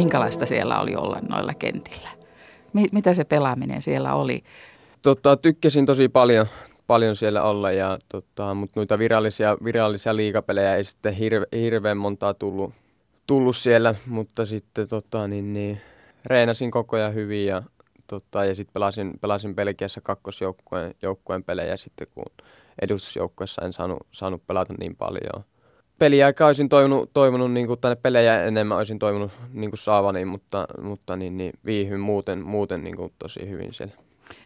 minkälaista siellä oli olla noilla kentillä? Mitä se pelaaminen siellä oli? Tota, tykkäsin tosi paljon, paljon siellä olla, ja, tota, mutta noita virallisia, virallisia liikapelejä ei sitten hirve, hirveän montaa tullut, tullut siellä, mutta sitten tota, niin, niin, reenasin koko ajan hyvin ja, tota, ja sitten pelasin, pelasin Belgiassa kakkosjoukkueen joukkueen pelejä sitten, kun edustusjoukkueessa en saanut, saanut pelata niin paljon. Peliaika olisin toivonut, toivonut niin kuin, tänne pelejä enemmän olisin toivonut niin kuin saavani, mutta, mutta niin, niin, viihyn muuten, muuten niin kuin, tosi hyvin siellä.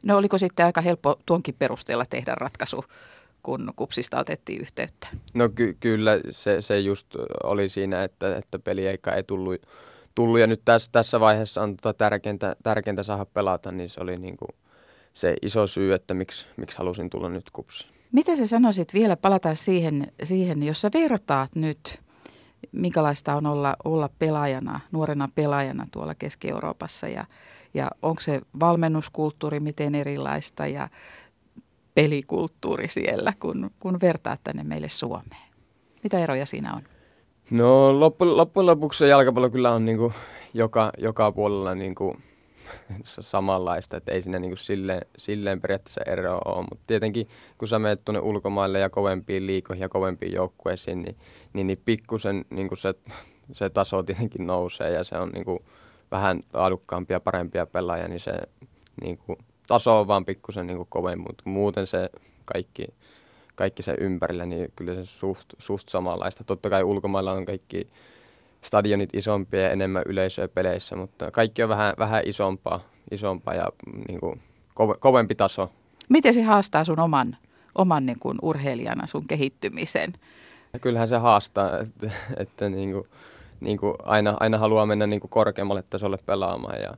No oliko sitten aika helppo tuonkin perusteella tehdä ratkaisu, kun kupsista otettiin yhteyttä? No ky- kyllä se, se just oli siinä, että, että peliaika ei tullut, tullut ja nyt tässä, tässä vaiheessa on tota tärkeintä, tärkeintä saada pelata, niin se oli niin kuin se iso syy, että miksi, miksi halusin tulla nyt kupsiin. Mitä sä sanoisit vielä, palataan siihen, siihen jos sä vertaat nyt, minkälaista on olla, olla pelaajana, nuorena pelaajana tuolla Keski-Euroopassa ja, ja onko se valmennuskulttuuri miten erilaista ja pelikulttuuri siellä, kun, kun vertaat tänne meille Suomeen? Mitä eroja siinä on? No loppujen lopuksi jalkapallo kyllä on niin kuin joka, joka puolella niin kuin samanlaista, että ei siinä niin kuin silleen, silleen periaatteessa eroa ole, mutta tietenkin kun sä menet tuonne ulkomaille ja kovempiin liikoihin ja kovempiin joukkueisiin, niin, niin, niin pikkusen niin kuin se, se taso tietenkin nousee ja se on niin kuin vähän laadukkaampia, parempia pelaajia, niin se niin kuin, taso on vaan pikkusen niin kovempi, mutta muuten se kaikki, kaikki se ympärillä, niin kyllä se suht, suht samanlaista. Totta kai ulkomailla on kaikki stadionit isompia ja enemmän yleisöä peleissä, mutta kaikki on vähän, vähän isompaa, isompaa ja niin kuin, kovempi taso. Miten se haastaa sun oman, oman niin kuin urheilijana sun kehittymisen? Kyllähän se haastaa, että, että niin kuin, niin kuin aina, aina haluaa mennä niin kuin korkeammalle tasolle pelaamaan ja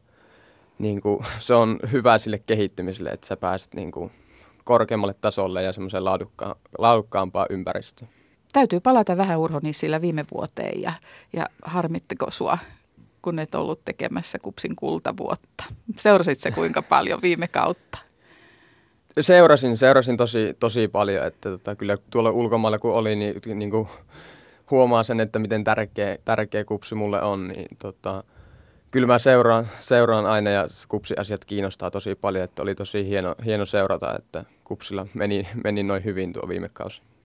niin kuin, se on hyvä sille kehittymiselle, että sä pääset niin kuin korkeammalle tasolle ja semmoiseen laadukka- laadukkaampaan ympäristöön täytyy palata vähän Urho Nissilä viime vuoteen ja, ja harmittiko sua, kun et ollut tekemässä kupsin kultavuotta? Seurasit se kuinka paljon viime kautta? Seurasin, seurasin tosi, tosi paljon, että tota, kyllä tuolla ulkomailla kun oli, niin, niin kuin huomaa sen, että miten tärkeä, tärkeä kupsi mulle on, niin tota, kyllä mä seuraan, seuraan aina ja kupsiasiat kiinnostaa tosi paljon, että oli tosi hieno, hieno seurata, että kupsilla meni, meni noin hyvin tuo viime kausi.